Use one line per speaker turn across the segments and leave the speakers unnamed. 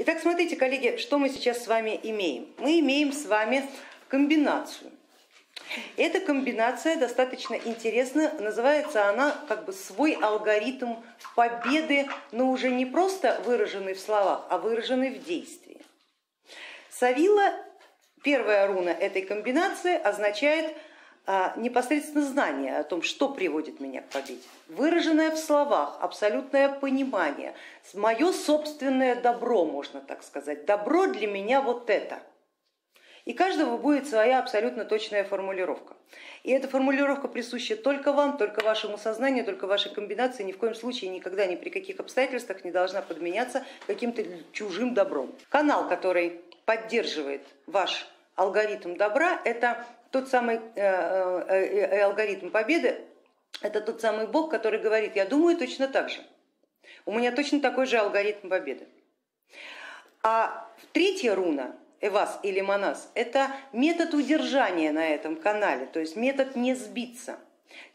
Итак, смотрите, коллеги, что мы сейчас с вами имеем. Мы имеем с вами комбинацию. Эта комбинация достаточно интересна, называется она как бы свой алгоритм победы, но уже не просто выраженный в словах, а выраженный в действии. Савила, первая руна этой комбинации означает непосредственно знание о том, что приводит меня к победе, выраженное в словах, абсолютное понимание, мое собственное добро, можно так сказать, добро для меня вот это. И каждого будет своя абсолютно точная формулировка. И эта формулировка присуща только вам, только вашему сознанию, только вашей комбинации, ни в коем случае никогда ни при каких обстоятельствах не должна подменяться каким-то чужим добром. Канал, который поддерживает ваш алгоритм добра, это тот самый э, э, э, алгоритм победы, это тот самый Бог, который говорит, я думаю точно так же, у меня точно такой же алгоритм победы. А третья руна, Эвас или Манас, это метод удержания на этом канале, то есть метод не сбиться,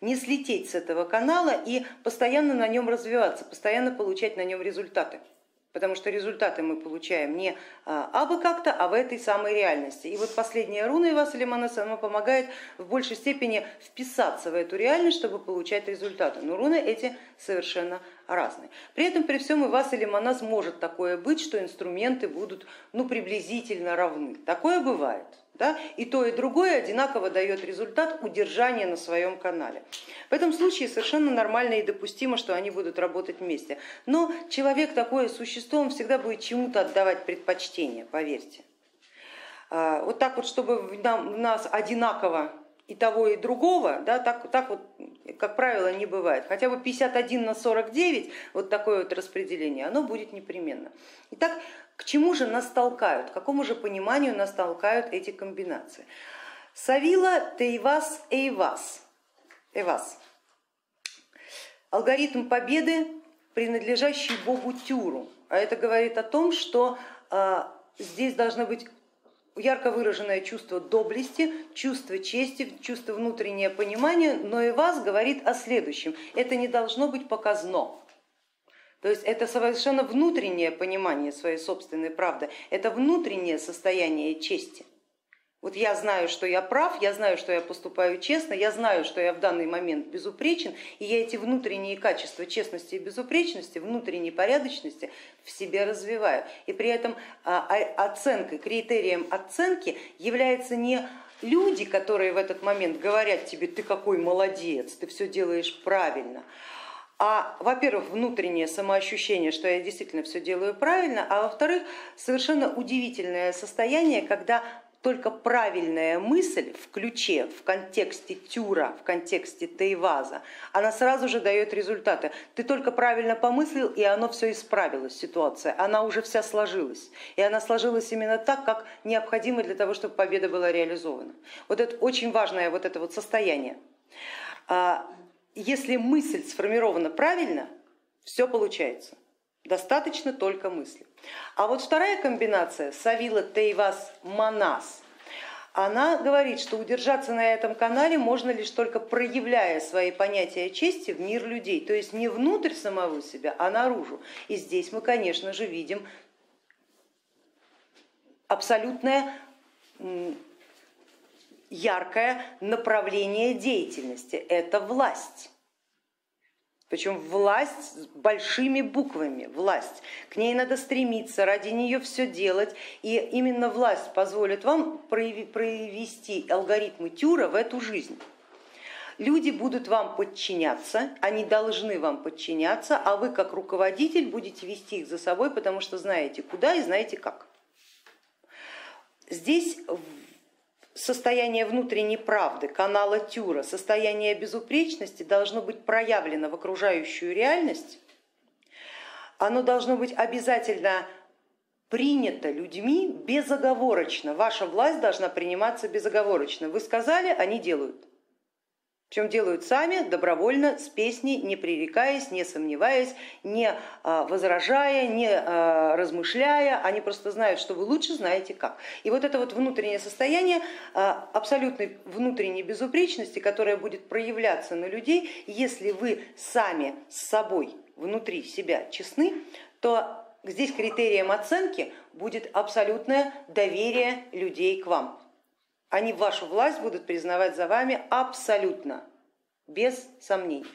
не слететь с этого канала и постоянно на нем развиваться, постоянно получать на нем результаты потому что результаты мы получаем не а, абы как-то, а в этой самой реальности. И вот последняя руна Иваса Лиманаса, она помогает в большей степени вписаться в эту реальность, чтобы получать результаты. Но руны эти совершенно разные. При этом при всем Ивас или Манас может такое быть, что инструменты будут ну, приблизительно равны. Такое бывает. Да? И то, и другое одинаково дает результат удержания на своем канале. В этом случае совершенно нормально и допустимо, что они будут работать вместе. Но человек такое существо, он всегда будет чему-то отдавать предпочтение, поверьте. А, вот так вот, чтобы в нас одинаково и того, и другого, да, так, так вот, как правило, не бывает. Хотя бы 51 на 49, вот такое вот распределение, оно будет непременно. Итак, к чему же нас толкают, к какому же пониманию нас толкают эти комбинации? Савила, Тейвас, Эйвас. Эвас. Алгоритм победы, принадлежащий богу Тюру. А это говорит о том, что а, здесь должно быть ярко выраженное чувство доблести, чувство чести, чувство внутреннее понимание, но и вас говорит о следующем. Это не должно быть показно. То есть это совершенно внутреннее понимание своей собственной правды, это внутреннее состояние чести. Вот я знаю, что я прав, я знаю, что я поступаю честно, я знаю, что я в данный момент безупречен, и я эти внутренние качества честности и безупречности, внутренней порядочности в себе развиваю. И при этом а, а, оценкой, критерием оценки является не люди, которые в этот момент говорят тебе, ты какой молодец, ты все делаешь правильно, а, во-первых, внутреннее самоощущение, что я действительно все делаю правильно, а во-вторых, совершенно удивительное состояние, когда только правильная мысль в ключе, в контексте тюра, в контексте тейваза, она сразу же дает результаты. Ты только правильно помыслил, и оно все исправилось, ситуация, она уже вся сложилась. И она сложилась именно так, как необходимо для того, чтобы победа была реализована. Вот это очень важное вот это вот состояние. Если мысль сформирована правильно, все получается. Достаточно только мысли. А вот вторая комбинация Савила Тейвас Манас, она говорит, что удержаться на этом канале можно лишь только проявляя свои понятия чести в мир людей, то есть не внутрь самого себя, а наружу. И здесь мы, конечно же, видим абсолютное яркое направление деятельности, это власть. Причем власть с большими буквами, власть. К ней надо стремиться, ради нее все делать. И именно власть позволит вам провести алгоритмы Тюра в эту жизнь. Люди будут вам подчиняться, они должны вам подчиняться, а вы как руководитель будете вести их за собой, потому что знаете куда и знаете как. Здесь состояние внутренней правды, канала Тюра, состояние безупречности должно быть проявлено в окружающую реальность, оно должно быть обязательно принято людьми безоговорочно. Ваша власть должна приниматься безоговорочно. Вы сказали, они делают. Причем делают сами, добровольно, с песней, не пререкаясь, не сомневаясь, не а, возражая, не а, размышляя, они просто знают, что вы лучше знаете как. И вот это вот внутреннее состояние а, абсолютной внутренней безупречности, которое будет проявляться на людей, если вы сами с собой внутри себя честны, то здесь критерием оценки будет абсолютное доверие людей к вам. Они вашу власть будут признавать за вами абсолютно, без сомнений.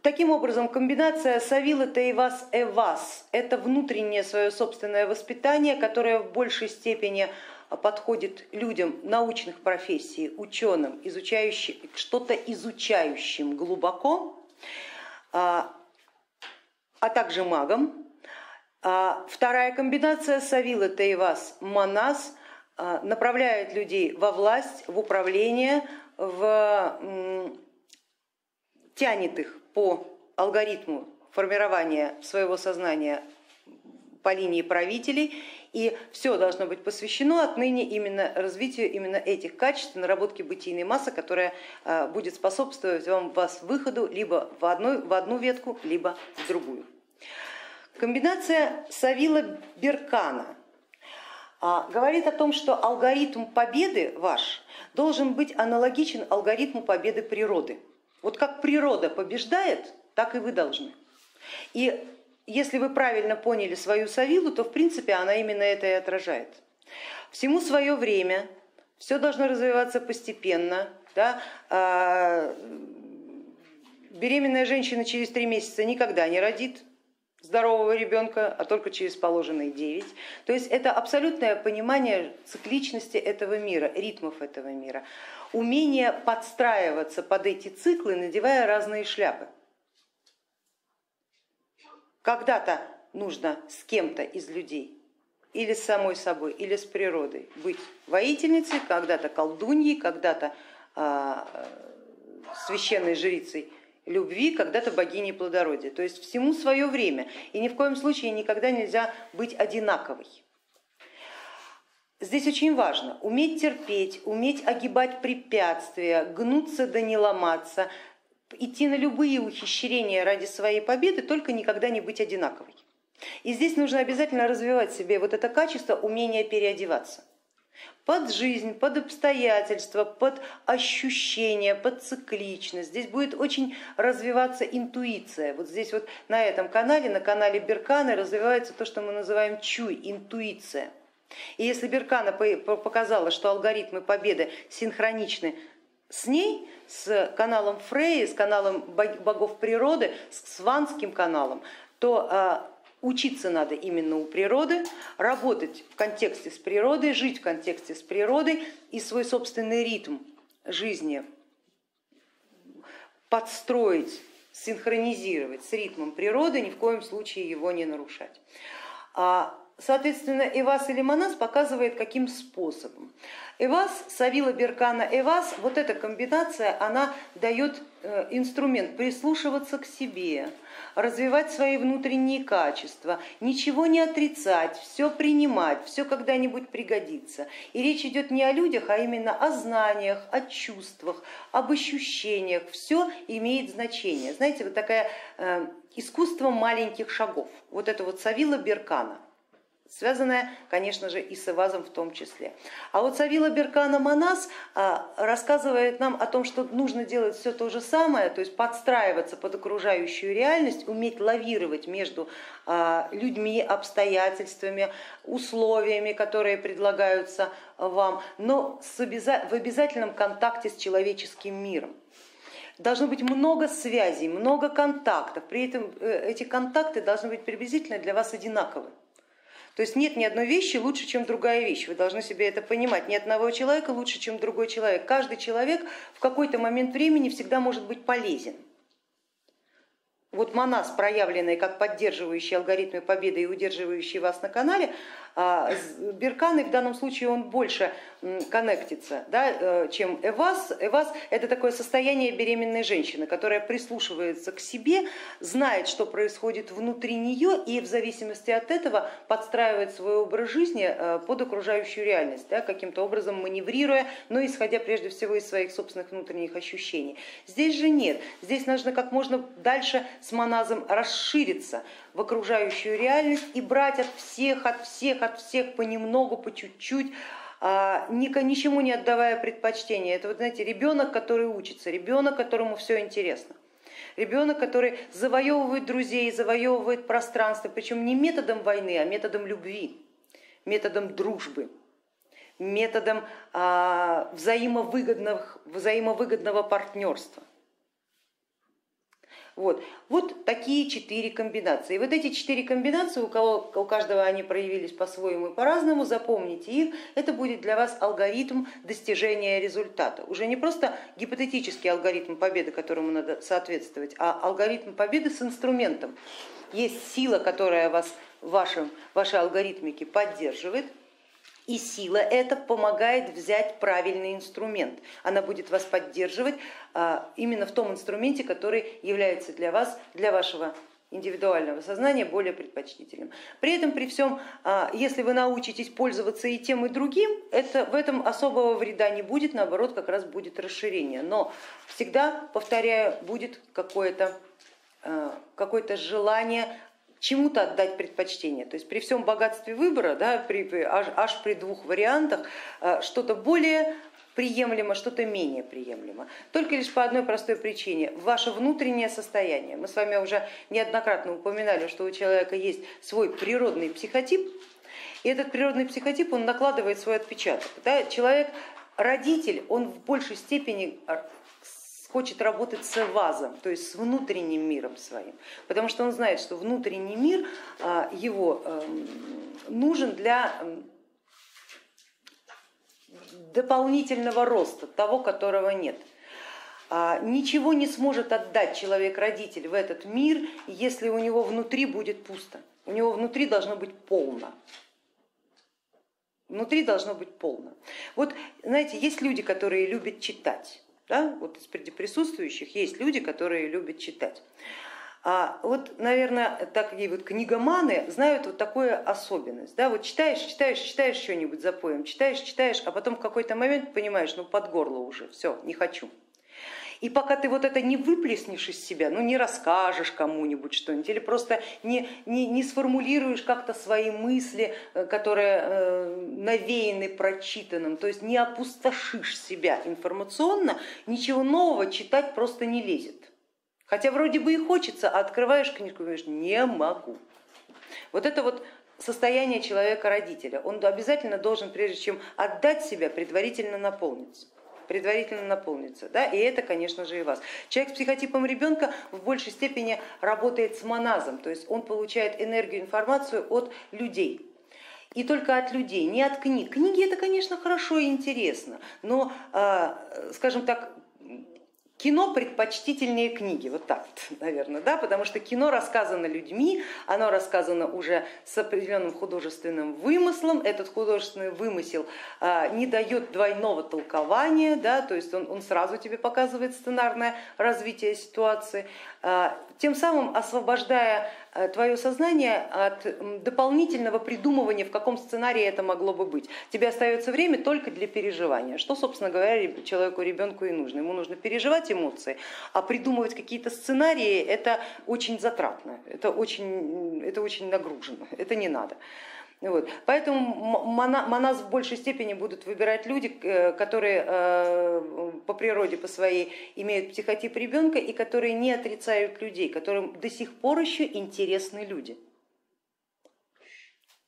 Таким образом, комбинация Савила Таивас Эвас это внутреннее свое собственное воспитание, которое в большей степени подходит людям научных профессий, ученым, изучающим, что-то изучающим глубоко, а, а также магам. А, вторая комбинация Савила Таивас Манас а, направляет людей во власть, в управление, в, тянет их по алгоритму формирования своего сознания по линии правителей, и все должно быть посвящено отныне именно развитию именно этих качеств, наработке бытийной массы, которая а, будет способствовать вам вас выходу либо в, одну в одну ветку, либо в другую. Комбинация Савила Беркана говорит о том, что алгоритм победы ваш должен быть аналогичен алгоритму победы природы. Вот как природа побеждает, так и вы должны. И если вы правильно поняли свою Савилу, то в принципе она именно это и отражает. Всему свое время, все должно развиваться постепенно. Да? А, беременная женщина через три месяца никогда не родит, здорового ребенка, а только через положенные 9. То есть это абсолютное понимание цикличности этого мира, ритмов этого мира, умение подстраиваться под эти циклы, надевая разные шляпы. Когда-то нужно с кем-то из людей, или с самой собой, или с природой быть воительницей, когда-то колдуньей, когда-то э, священной жрицей любви, когда-то богини плодородия. То есть всему свое время. И ни в коем случае никогда нельзя быть одинаковой. Здесь очень важно уметь терпеть, уметь огибать препятствия, гнуться да не ломаться, идти на любые ухищрения ради своей победы, только никогда не быть одинаковой. И здесь нужно обязательно развивать себе вот это качество умения переодеваться под жизнь, под обстоятельства, под ощущения, под цикличность. Здесь будет очень развиваться интуиция. Вот здесь вот на этом канале, на канале Берканы развивается то, что мы называем чуй, интуиция. И если Беркана показала, что алгоритмы победы синхроничны с ней, с каналом Фрей, с каналом богов природы, с сванским каналом, то а, Учиться надо именно у природы, работать в контексте с природой, жить в контексте с природой и свой собственный ритм жизни подстроить, синхронизировать с ритмом природы, ни в коем случае его не нарушать. А, соответственно, Эвас или Манас показывает, каким способом. Эвас, Савила Беркана Эвас, вот эта комбинация, она дает э, инструмент прислушиваться к себе, развивать свои внутренние качества, ничего не отрицать, все принимать, все когда-нибудь пригодится. И речь идет не о людях, а именно о знаниях, о чувствах, об ощущениях, все имеет значение. Знаете, вот такое э, искусство маленьких шагов, вот это вот Савила Беркана связанная, конечно же, и с Ивазом в том числе. А вот Савила Беркана Манас а, рассказывает нам о том, что нужно делать все то же самое, то есть подстраиваться под окружающую реальность, уметь лавировать между а, людьми, обстоятельствами, условиями, которые предлагаются вам, но в обязательном контакте с человеческим миром. Должно быть много связей, много контактов, при этом э, эти контакты должны быть приблизительно для вас одинаковы. То есть нет ни одной вещи лучше, чем другая вещь. Вы должны себе это понимать. Ни одного человека лучше, чем другой человек. Каждый человек в какой-то момент времени всегда может быть полезен. Вот Манас, проявленный как поддерживающий алгоритмы победы и удерживающий вас на канале, а, Берканы в данном случае он больше коннектится, да, э, чем Эвас. Эвас это такое состояние беременной женщины, которая прислушивается к себе, знает, что происходит внутри нее и в зависимости от этого подстраивает свой образ жизни э, под окружающую реальность, да, каким-то образом маневрируя, но исходя прежде всего из своих собственных внутренних ощущений. Здесь же нет, здесь нужно как можно дальше с моназом расшириться, в окружающую реальность и брать от всех, от всех, от всех понемногу, по чуть-чуть, а, ничему не отдавая предпочтения. Это вот, знаете, ребенок, который учится, ребенок, которому все интересно. ребенок, который завоевывает друзей, завоевывает пространство, причем не методом войны, а методом любви, методом дружбы, методом а, взаимовыгодных, взаимовыгодного партнерства. Вот. вот такие четыре комбинации. И вот эти четыре комбинации, у, кого, у каждого они проявились по-своему и по-разному, запомните их, это будет для вас алгоритм достижения результата. Уже не просто гипотетический алгоритм победы, которому надо соответствовать, а алгоритм победы с инструментом. Есть сила, которая вас в вашем, вашей алгоритмике поддерживает, и сила эта помогает взять правильный инструмент. Она будет вас поддерживать а, именно в том инструменте, который является для вас, для вашего индивидуального сознания более предпочтительным. При этом, при всем, а, если вы научитесь пользоваться и тем, и другим, это, в этом особого вреда не будет, наоборот, как раз будет расширение. Но всегда, повторяю, будет какое-то а, какое желание чему-то отдать предпочтение. То есть при всем богатстве выбора, да, при, аж, аж при двух вариантах, э, что-то более приемлемо, что-то менее приемлемо. Только лишь по одной простой причине, ваше внутреннее состояние. Мы с вами уже неоднократно упоминали, что у человека есть свой природный психотип, и этот природный психотип, он накладывает свой отпечаток. Да? Человек, родитель, он в большей степени хочет работать с вазом, то есть с внутренним миром своим, потому что он знает, что внутренний мир а, его эм, нужен для эм, дополнительного роста, того, которого нет. А, ничего не сможет отдать человек-родитель в этот мир, если у него внутри будет пусто. У него внутри должно быть полно. Внутри должно быть полно. Вот, знаете, есть люди, которые любят читать. Да? Вот среди присутствующих есть люди, которые любят читать. А вот, наверное, такие вот книгоманы знают вот такую особенность. Да? Вот читаешь, читаешь, читаешь что-нибудь за поем, читаешь, читаешь, а потом в какой-то момент понимаешь, ну под горло уже, все, не хочу. И пока ты вот это не выплеснешь из себя, ну не расскажешь кому-нибудь что-нибудь или просто не, не, не сформулируешь как-то свои мысли, э, которые э, навеяны прочитанным, то есть не опустошишь себя информационно, ничего нового читать просто не лезет. Хотя вроде бы и хочется, а открываешь книжку и говоришь, не могу. Вот это вот состояние человека-родителя. Он обязательно должен, прежде чем отдать себя, предварительно наполниться предварительно наполнится. Да? И это, конечно же, и вас. Человек с психотипом ребенка в большей степени работает с моназом, то есть он получает энергию, информацию от людей. И только от людей, не от книг. Книги это, конечно, хорошо и интересно, но, а, скажем так, Кино предпочтительнее книги, вот так, наверное, да, потому что кино рассказано людьми, оно рассказано уже с определенным художественным вымыслом, этот художественный вымысел а, не дает двойного толкования, да, то есть он, он сразу тебе показывает сценарное развитие ситуации, а, тем самым освобождая твое сознание от дополнительного придумывания, в каком сценарии это могло бы быть. Тебе остается время только для переживания, что, собственно говоря, человеку, ребенку и нужно. Ему нужно переживать эмоции, а придумывать какие-то сценарии это очень затратно, это очень, это очень нагружено, это не надо. Вот. Поэтому моназ в большей степени будут выбирать люди, э, которые э, по природе по своей имеют психотип ребенка и которые не отрицают людей, которым до сих пор еще интересны люди.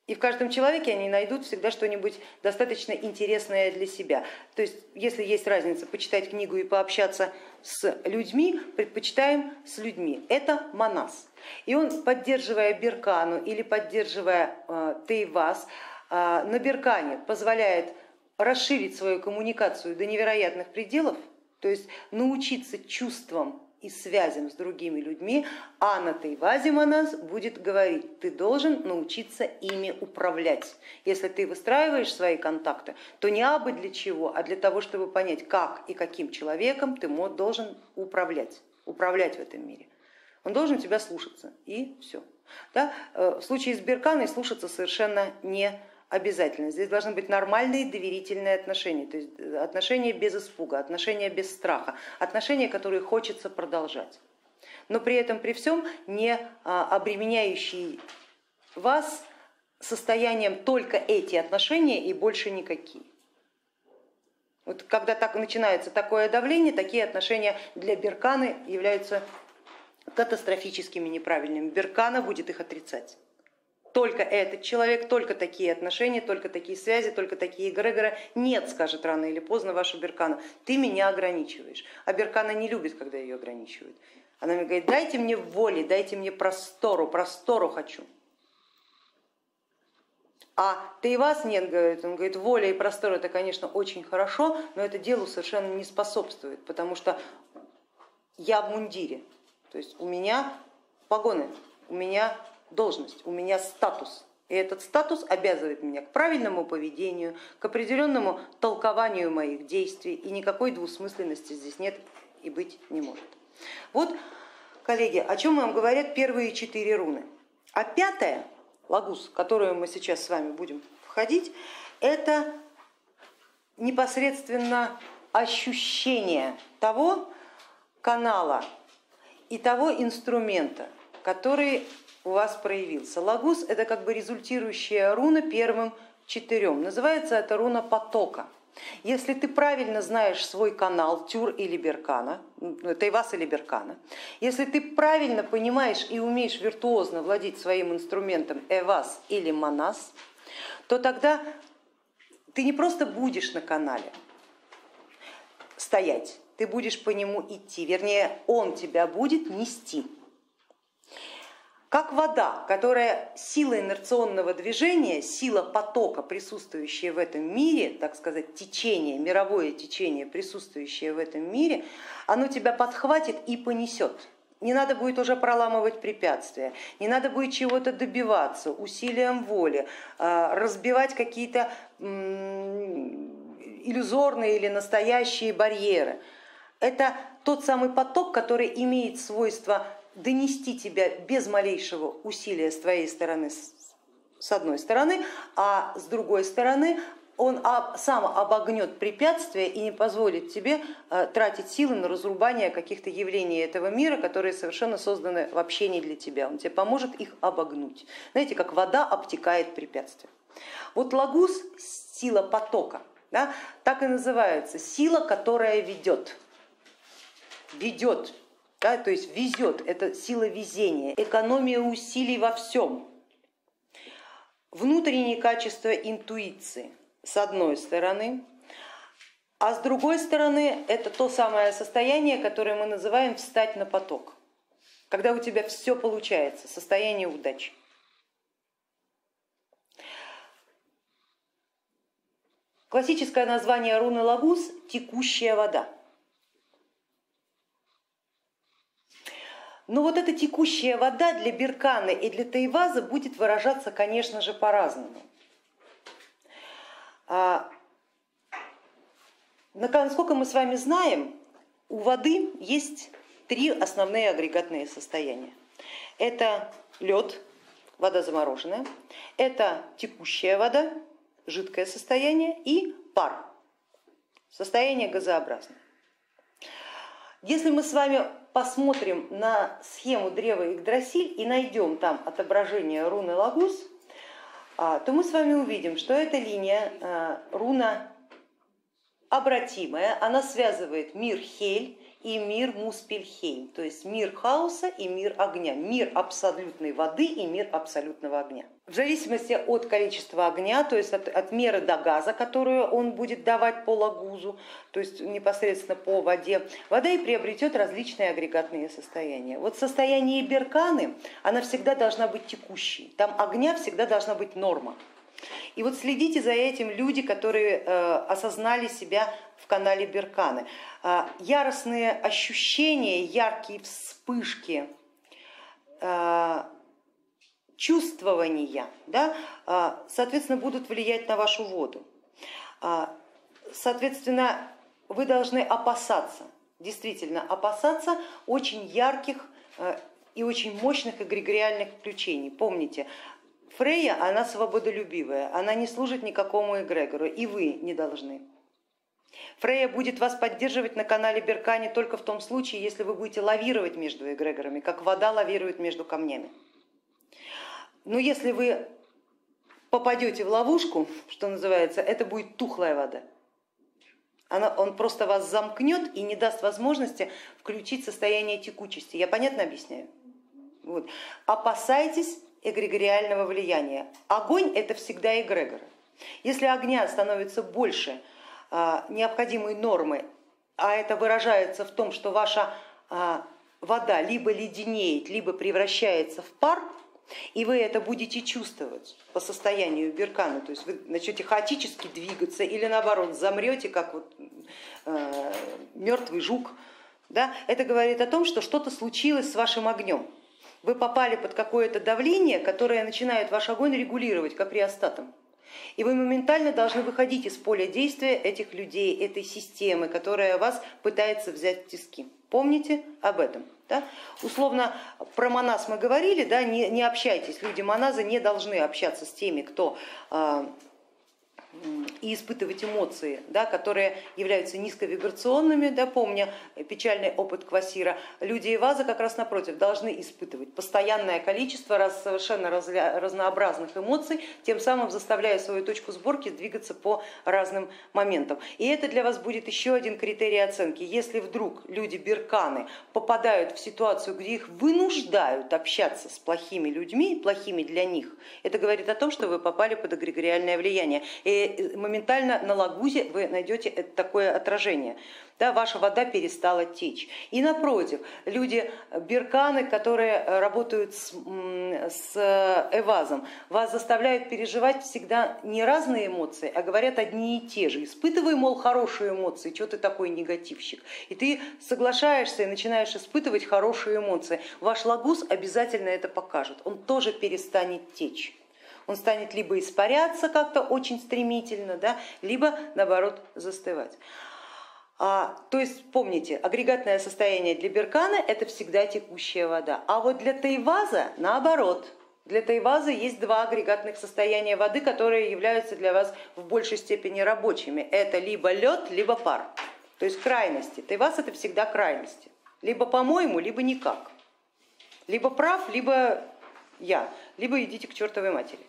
И в каждом человеке они найдут всегда что-нибудь достаточно интересное для себя. То есть, если есть разница почитать книгу и пообщаться с людьми, предпочитаем с людьми. Это монас. И он, поддерживая Беркану или поддерживая э, Тейвас, э, на Беркане позволяет расширить свою коммуникацию до невероятных пределов, то есть научиться чувствам и связям с другими людьми, а на Тайвазе Манас будет говорить, ты должен научиться ими управлять. Если ты выстраиваешь свои контакты, то не абы для чего, а для того, чтобы понять, как и каким человеком ты должен управлять, управлять в этом мире. Он должен тебя слушаться и все. Да? Э, в случае с Берканой слушаться совершенно не обязательно. Здесь должны быть нормальные доверительные отношения, то есть э, отношения без испуга, отношения без страха, отношения, которые хочется продолжать. Но при этом, при всем, не а, обременяющие вас состоянием только эти отношения и больше никакие. Вот когда так начинается такое давление, такие отношения для Берканы являются катастрофическими неправильными. Беркана будет их отрицать. Только этот человек, только такие отношения, только такие связи, только такие эгрегоры. Нет, скажет рано или поздно ваша Беркана, ты меня ограничиваешь. А Беркана не любит, когда ее ограничивают. Она мне говорит, дайте мне воли, дайте мне простору, простору хочу. А ты и вас нет, говорит, он говорит, воля и простор это, конечно, очень хорошо, но это делу совершенно не способствует, потому что я в мундире, то есть у меня погоны, у меня должность, у меня статус. И этот статус обязывает меня к правильному поведению, к определенному толкованию моих действий, и никакой двусмысленности здесь нет и быть не может. Вот, коллеги, о чем вам говорят первые четыре руны. А пятая, лагус, которую мы сейчас с вами будем входить, это непосредственно ощущение того канала и того инструмента, который у вас проявился. Лагус это как бы результирующая руна первым четырем. Называется это руна потока. Если ты правильно знаешь свой канал Тюр или Беркана, Тайвас или Беркана, если ты правильно понимаешь и умеешь виртуозно владеть своим инструментом Эвас или Манас, то тогда ты не просто будешь на канале стоять, ты будешь по нему идти, вернее он тебя будет нести как вода, которая сила инерционного движения, сила потока, присутствующая в этом мире, так сказать, течение, мировое течение, присутствующее в этом мире, оно тебя подхватит и понесет. Не надо будет уже проламывать препятствия, не надо будет чего-то добиваться усилием воли, а, разбивать какие-то иллюзорные или настоящие барьеры. Это тот самый поток, который имеет свойство донести тебя без малейшего усилия с твоей стороны, с одной стороны, а с другой стороны он сам обогнет препятствия и не позволит тебе э, тратить силы на разрубание каких-то явлений этого мира, которые совершенно созданы вообще не для тебя. Он тебе поможет их обогнуть. Знаете, как вода обтекает препятствия. Вот лагус, сила потока, да, так и называется, сила, которая ведет. Ведет да, то есть везет, это сила везения, экономия усилий во всем, внутренние качества интуиции с одной стороны, а с другой стороны это то самое состояние, которое мы называем встать на поток, когда у тебя все получается, состояние удачи. Классическое название руны Лагус – текущая вода. Но вот эта текущая вода для Беркана и для Тайваза будет выражаться, конечно же, по-разному. А, насколько мы с вами знаем, у воды есть три основные агрегатные состояния. Это лед, вода замороженная, это текущая вода, жидкое состояние и пар, состояние газообразное. Если мы с вами посмотрим на схему древа Игдрасиль и найдем там отображение руны Лагус, а, то мы с вами увидим, что эта линия а, руна обратимая, она связывает мир Хель и мир Муспельхейм, то есть мир хаоса и мир огня, мир абсолютной воды и мир абсолютного огня. В зависимости от количества огня, то есть от, от меры до газа, которую он будет давать по лагузу, то есть непосредственно по воде, вода и приобретет различные агрегатные состояния. Вот состояние берканы, она всегда должна быть текущей, там огня всегда должна быть норма. И вот следите за этим люди, которые э, осознали себя в канале Берканы. Э, яростные ощущения, яркие вспышки, э, чувствования, да, соответственно, будут влиять на вашу воду. Соответственно, вы должны опасаться, действительно опасаться очень ярких и очень мощных эгрегориальных включений. Помните, Фрейя, она свободолюбивая, она не служит никакому эгрегору, и вы не должны. Фрейя будет вас поддерживать на канале Беркани только в том случае, если вы будете лавировать между эгрегорами, как вода лавирует между камнями. Но если вы попадете в ловушку, что называется, это будет тухлая вода. Она, он просто вас замкнет и не даст возможности включить состояние текучести. Я понятно объясняю? Вот. Опасайтесь эгрегориального влияния. Огонь это всегда эгрегоры. Если огня становится больше а, необходимой нормы, а это выражается в том, что ваша а, вода либо леденеет, либо превращается в пар, и вы это будете чувствовать по состоянию беркана, то есть вы начнете хаотически двигаться или наоборот замрете, как вот э, мертвый жук, да, это говорит о том, что что-то случилось с вашим огнем. Вы попали под какое-то давление, которое начинает ваш огонь регулировать, как реостатом. И вы моментально должны выходить из поля действия этих людей, этой системы, которая вас пытается взять в тиски. Помните об этом. Да? Условно про моназ мы говорили, да, не, не общайтесь, люди моназы не должны общаться с теми, кто а, и испытывать эмоции, да, которые являются низковибрационными, да, помня печальный опыт Квасира, люди и вазы как раз напротив должны испытывать постоянное количество раз, совершенно разля, разнообразных эмоций, тем самым заставляя свою точку сборки двигаться по разным моментам. И это для вас будет еще один критерий оценки. Если вдруг люди берканы попадают в ситуацию, где их вынуждают общаться с плохими людьми, плохими для них, это говорит о том, что вы попали под эгрегориальное влияние. И моментально на лагузе вы найдете такое отражение. Да, ваша вода перестала течь. И напротив, люди берканы, которые работают с, с эвазом, вас заставляют переживать всегда не разные эмоции, а говорят одни и те же. Испытывай, мол, хорошие эмоции, что ты такой негативщик. И ты соглашаешься и начинаешь испытывать хорошие эмоции. Ваш лагуз обязательно это покажет, он тоже перестанет течь он станет либо испаряться как-то очень стремительно, да, либо наоборот застывать. А, то есть помните, агрегатное состояние для беркана это всегда текущая вода, а вот для тайваза наоборот. Для тайваза есть два агрегатных состояния воды, которые являются для вас в большей степени рабочими. Это либо лед, либо пар. То есть крайности. Тайваз это всегда крайности. Либо по-моему, либо никак. Либо прав, либо я. Либо идите к чертовой матери.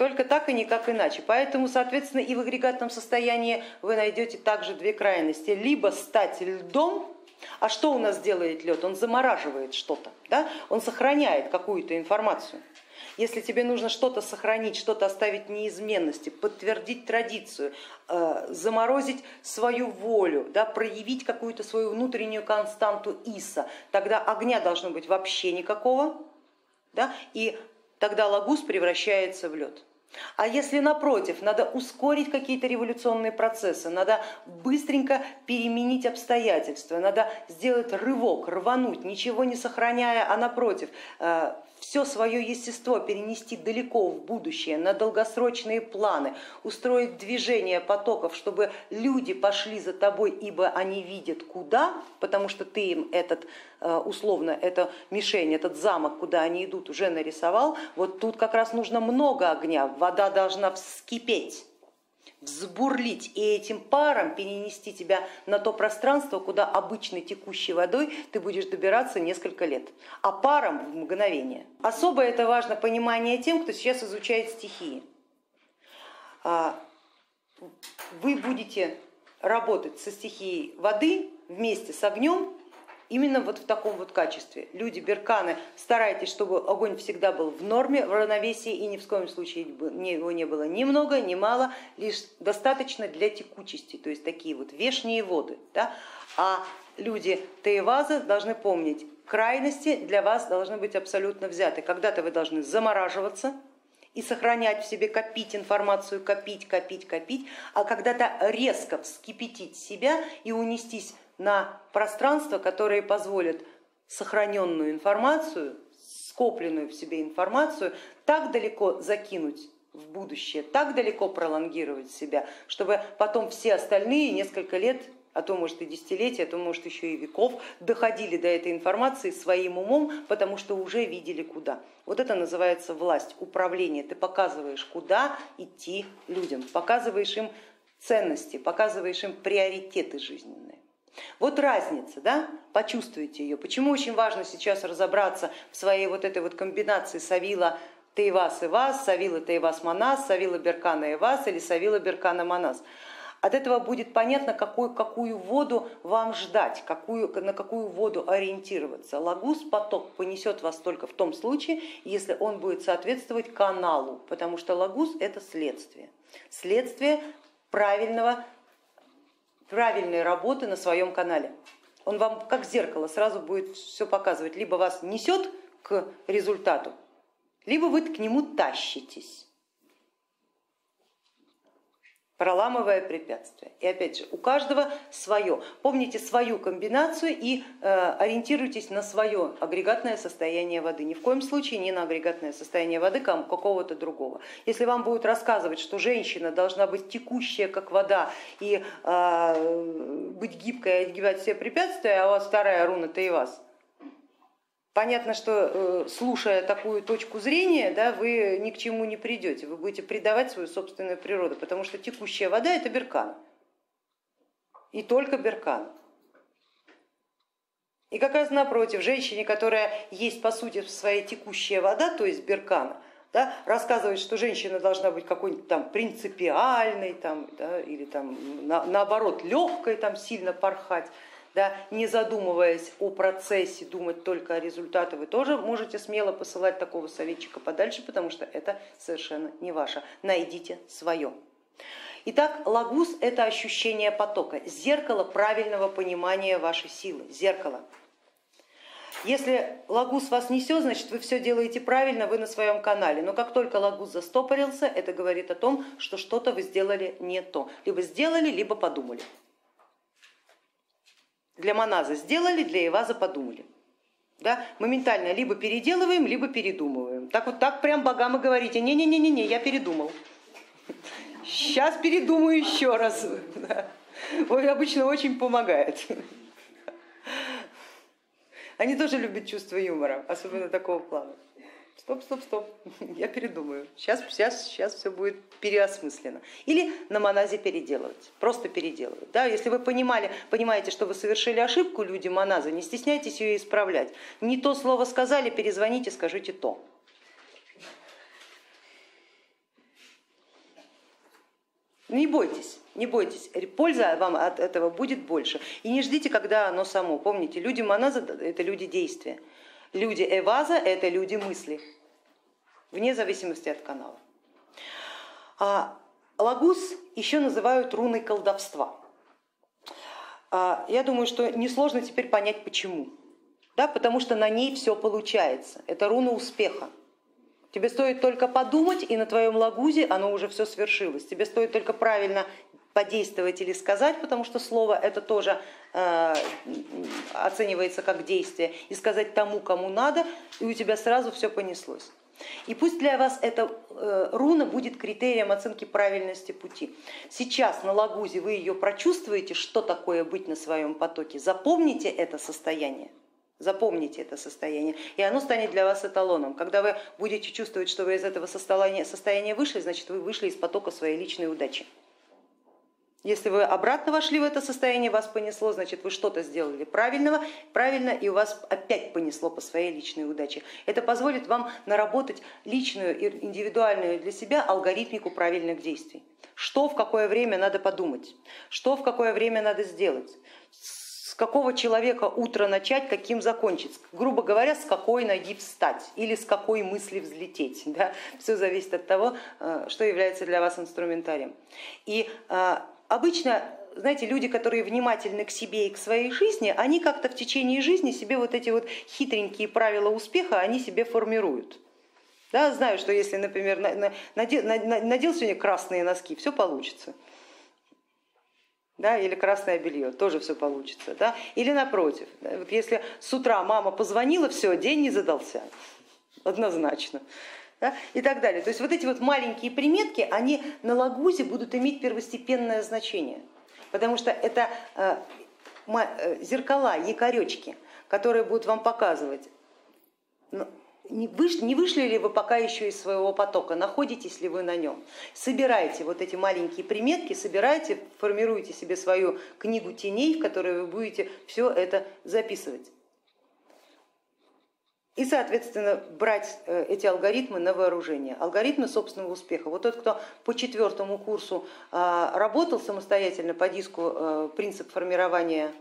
Только так и никак иначе. Поэтому, соответственно, и в агрегатном состоянии вы найдете также две крайности. Либо стать льдом, а что у нас делает лед? Он замораживает что-то, да? он сохраняет какую-то информацию. Если тебе нужно что-то сохранить, что-то оставить неизменности, подтвердить традицию, э, заморозить свою волю, да, проявить какую-то свою внутреннюю константу Иса, тогда огня должно быть вообще никакого, да, и тогда лагус превращается в лед. А если напротив, надо ускорить какие-то революционные процессы, надо быстренько переменить обстоятельства, надо сделать рывок, рвануть, ничего не сохраняя, а напротив, э, все свое естество перенести далеко в будущее, на долгосрочные планы, устроить движение потоков, чтобы люди пошли за тобой, ибо они видят куда, потому что ты им этот, э, условно, это мишень, этот замок, куда они идут, уже нарисовал, вот тут как раз нужно много огня, вода должна вскипеть взбурлить и этим паром перенести тебя на то пространство, куда обычной текущей водой ты будешь добираться несколько лет, а паром в мгновение. Особо это важно понимание тем, кто сейчас изучает стихии. А, вы будете работать со стихией воды вместе с огнем именно вот в таком вот качестве. Люди, берканы, старайтесь, чтобы огонь всегда был в норме, в равновесии и ни в коем случае его не было ни много, ни мало, лишь достаточно для текучести, то есть такие вот вешние воды. Да? А люди Таеваза должны помнить, крайности для вас должны быть абсолютно взяты. Когда-то вы должны замораживаться, и сохранять в себе, копить информацию, копить, копить, копить, а когда-то резко вскипятить себя и унестись на пространство, которые позволят сохраненную информацию, скопленную в себе информацию так далеко закинуть в будущее, так далеко пролонгировать себя, чтобы потом все остальные несколько лет, а то может и десятилетия, а то может еще и веков доходили до этой информации своим умом, потому что уже видели куда. Вот это называется власть, управление. Ты показываешь, куда идти людям, показываешь им ценности, показываешь им приоритеты жизненные. Вот разница, да? почувствуйте ее. Почему очень важно сейчас разобраться в своей вот этой вот комбинации Савила Тейвас и Вас, Савила Тейвас Манас, Савила Беркана и Вас или Савила Беркана Манас. От этого будет понятно, какую, какую воду вам ждать, какую, на какую воду ориентироваться. Лагус поток понесет вас только в том случае, если он будет соответствовать каналу, потому что лагус это следствие. Следствие правильного, правильной работы на своем канале. Он вам как зеркало сразу будет все показывать, либо вас несет к результату, либо вы к нему тащитесь проламывая препятствия. И опять же, у каждого свое. Помните свою комбинацию и э, ориентируйтесь на свое агрегатное состояние воды. Ни в коем случае не на агрегатное состояние воды какого-то другого. Если вам будут рассказывать, что женщина должна быть текущая, как вода, и э, быть гибкой, и отгибать все препятствия, а у вас вторая руна, то и вас, Понятно, что э, слушая такую точку зрения, да, вы ни к чему не придете, вы будете предавать свою собственную природу, потому что текущая вода это беркан. И только беркан. И как раз напротив, женщине, которая есть по сути своей текущая вода, то есть беркана, да, рассказывает, что женщина должна быть какой-нибудь там принципиальной там, да, или там, на, наоборот легкой, там, сильно порхать, да, не задумываясь о процессе, думать только о результате, вы тоже можете смело посылать такого советчика подальше, потому что это совершенно не ваше. Найдите свое. Итак, лагус это ощущение потока, зеркало правильного понимания вашей силы, зеркало. Если лагус вас несет, значит вы все делаете правильно, вы на своем канале. Но как только лагус застопорился, это говорит о том, что что-то вы сделали не то. Либо сделали, либо подумали. Для моназа сделали, для Эваза подумали. Да? Моментально либо переделываем, либо передумываем. Так вот так прям богам и говорите, не-не-не, я передумал. Сейчас передумаю еще раз. Ой, обычно очень помогает. Они тоже любят чувство юмора, особенно такого плана стоп, стоп, стоп, я передумаю, сейчас, сейчас, сейчас все будет переосмысленно. Или на моназе переделывать, просто переделывать. Да? Если вы понимали, понимаете, что вы совершили ошибку, люди моназа, не стесняйтесь ее исправлять. Не то слово сказали, перезвоните, скажите то. Не бойтесь, не бойтесь, польза вам от этого будет больше. И не ждите, когда оно само. Помните, люди моназа это люди действия. Люди Эваза это люди мысли, вне зависимости от канала. А лагус еще называют руной колдовства. А я думаю, что несложно теперь понять почему. Да, потому что на ней все получается. Это руна успеха. Тебе стоит только подумать, и на твоем лагузе оно уже все свершилось. Тебе стоит только правильно подействовать или сказать, потому что слово это тоже э, оценивается как действие, и сказать тому, кому надо, и у тебя сразу все понеслось. И пусть для вас эта э, руна будет критерием оценки правильности пути. Сейчас на Лагузе вы ее прочувствуете, что такое быть на своем потоке, запомните это состояние. Запомните это состояние, и оно станет для вас эталоном. Когда вы будете чувствовать, что вы из этого состояния, состояния вышли, значит вы вышли из потока своей личной удачи. Если вы обратно вошли в это состояние, вас понесло, значит вы что-то сделали правильного, правильно, и у вас опять понесло по своей личной удаче. Это позволит вам наработать личную, индивидуальную для себя алгоритмику правильных действий. Что в какое время надо подумать, что в какое время надо сделать, с какого человека утро начать, каким закончить, грубо говоря, с какой ноги встать или с какой мысли взлететь. Да? Все зависит от того, э, что является для вас инструментарием. И э, обычно знаете, люди, которые внимательны к себе и к своей жизни, они как-то в течение жизни себе вот эти вот хитренькие правила успеха, они себе формируют. Да, знаю, что если, например, надел, сегодня красные носки, все получится. Да, или красное белье, тоже все получится. Да? Или напротив, да, вот если с утра мама позвонила, все, день не задался, однозначно да, и так далее. То есть вот эти вот маленькие приметки, они на лагузе будут иметь первостепенное значение, потому что это э, э, зеркала, якоречки, которые будут вам показывать, ну, не вышли, не вышли ли вы пока еще из своего потока, находитесь ли вы на нем. Собирайте вот эти маленькие приметки, собирайте, формируйте себе свою книгу теней, в которой вы будете все это записывать. И, соответственно, брать э, эти алгоритмы на вооружение. Алгоритмы собственного успеха. Вот тот, кто по четвертому курсу а, работал самостоятельно по диску э, принцип формирования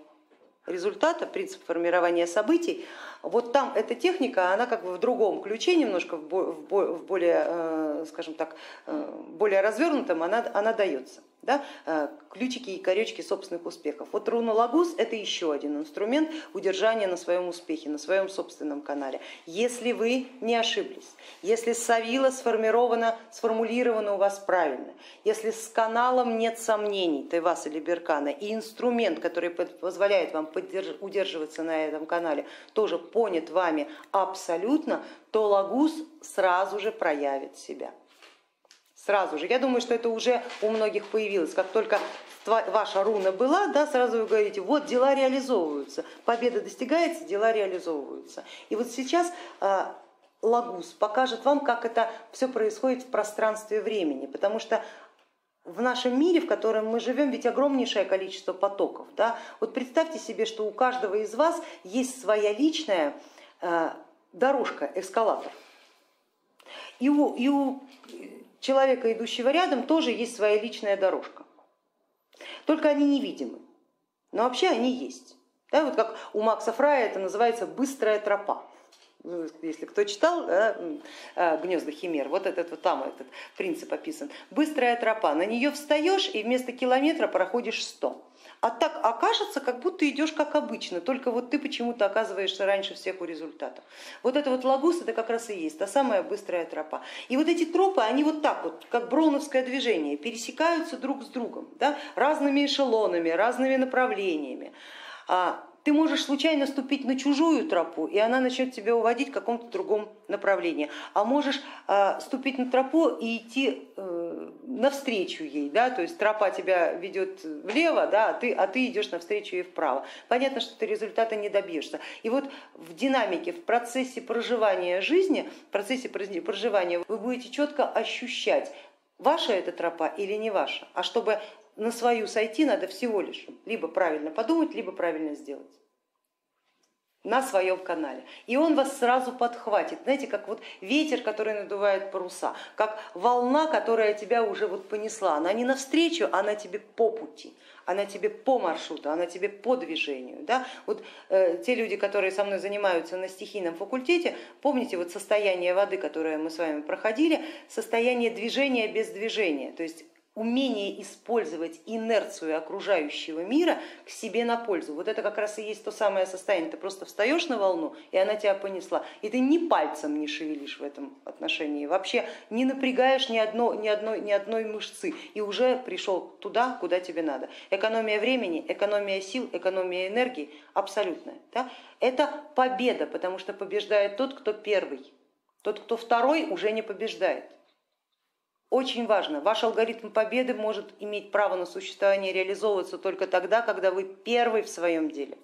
результата, принцип формирования событий, вот там эта техника, она как бы в другом ключе, немножко в более, э, скажем так, более развернутом, она, она дается да, э, ключики и корючки собственных успехов. Вот руна Лагус это еще один инструмент удержания на своем успехе, на своем собственном канале. Если вы не ошиблись, если Савила сформирована, сформулирована у вас правильно, если с каналом нет сомнений, Тайвас или Беркана, и инструмент, который позволяет вам удерживаться на этом канале, тоже понят вами абсолютно, то Лагус сразу же проявит себя сразу же. Я думаю, что это уже у многих появилось. Как только ваша руна была, да, сразу вы говорите, вот дела реализовываются, победа достигается, дела реализовываются. И вот сейчас а, Лагус покажет вам, как это все происходит в пространстве времени, потому что в нашем мире, в котором мы живем, ведь огромнейшее количество потоков. Да? Вот представьте себе, что у каждого из вас есть своя личная а, дорожка, эскалатор. И у, и у человека, идущего рядом, тоже есть своя личная дорожка. Только они невидимы, но вообще они есть. Да, вот как у Макса Фрая это называется быстрая тропа. Ну, если кто читал да, а, гнезда химер, вот этот вот там этот принцип описан. Быстрая тропа, на нее встаешь и вместо километра проходишь сто. А так окажется, как будто идешь как обычно, только вот ты почему-то оказываешься раньше всех у результата. Вот это вот лагус, это как раз и есть та самая быстрая тропа. И вот эти тропы, они вот так вот, как броуновское движение, пересекаются друг с другом, да, разными эшелонами, разными направлениями. А ты можешь случайно ступить на чужую тропу, и она начнет тебя уводить в каком-то другом направлении. А можешь э, ступить на тропу и идти э, навстречу ей, да? то есть тропа тебя ведет влево, да, а, ты, а ты идешь навстречу ей вправо. Понятно, что ты результата не добьешься. И вот в динамике, в процессе проживания жизни, в процессе проживания вы будете четко ощущать, ваша эта тропа или не ваша. А чтобы на свою сойти надо всего лишь либо правильно подумать, либо правильно сделать на своем канале. И он вас сразу подхватит, знаете, как вот ветер, который надувает паруса, как волна, которая тебя уже вот понесла. Она не навстречу, она тебе по пути, она тебе по маршруту, она тебе по движению. Да? Вот э, те люди, которые со мной занимаются на стихийном факультете, помните вот состояние воды, которое мы с вами проходили, состояние движения без движения. То есть умение использовать инерцию окружающего мира к себе на пользу. Вот это как раз и есть то самое состояние. Ты просто встаешь на волну, и она тебя понесла. И ты ни пальцем не шевелишь в этом отношении, вообще не напрягаешь ни, одно, ни, одной, ни одной мышцы, и уже пришел туда, куда тебе надо. Экономия времени, экономия сил, экономия энергии абсолютная. Да? Это победа, потому что побеждает тот, кто первый. Тот, кто второй, уже не побеждает. Очень важно, ваш алгоритм победы может иметь право на существование реализовываться только тогда, когда вы первый в своем деле.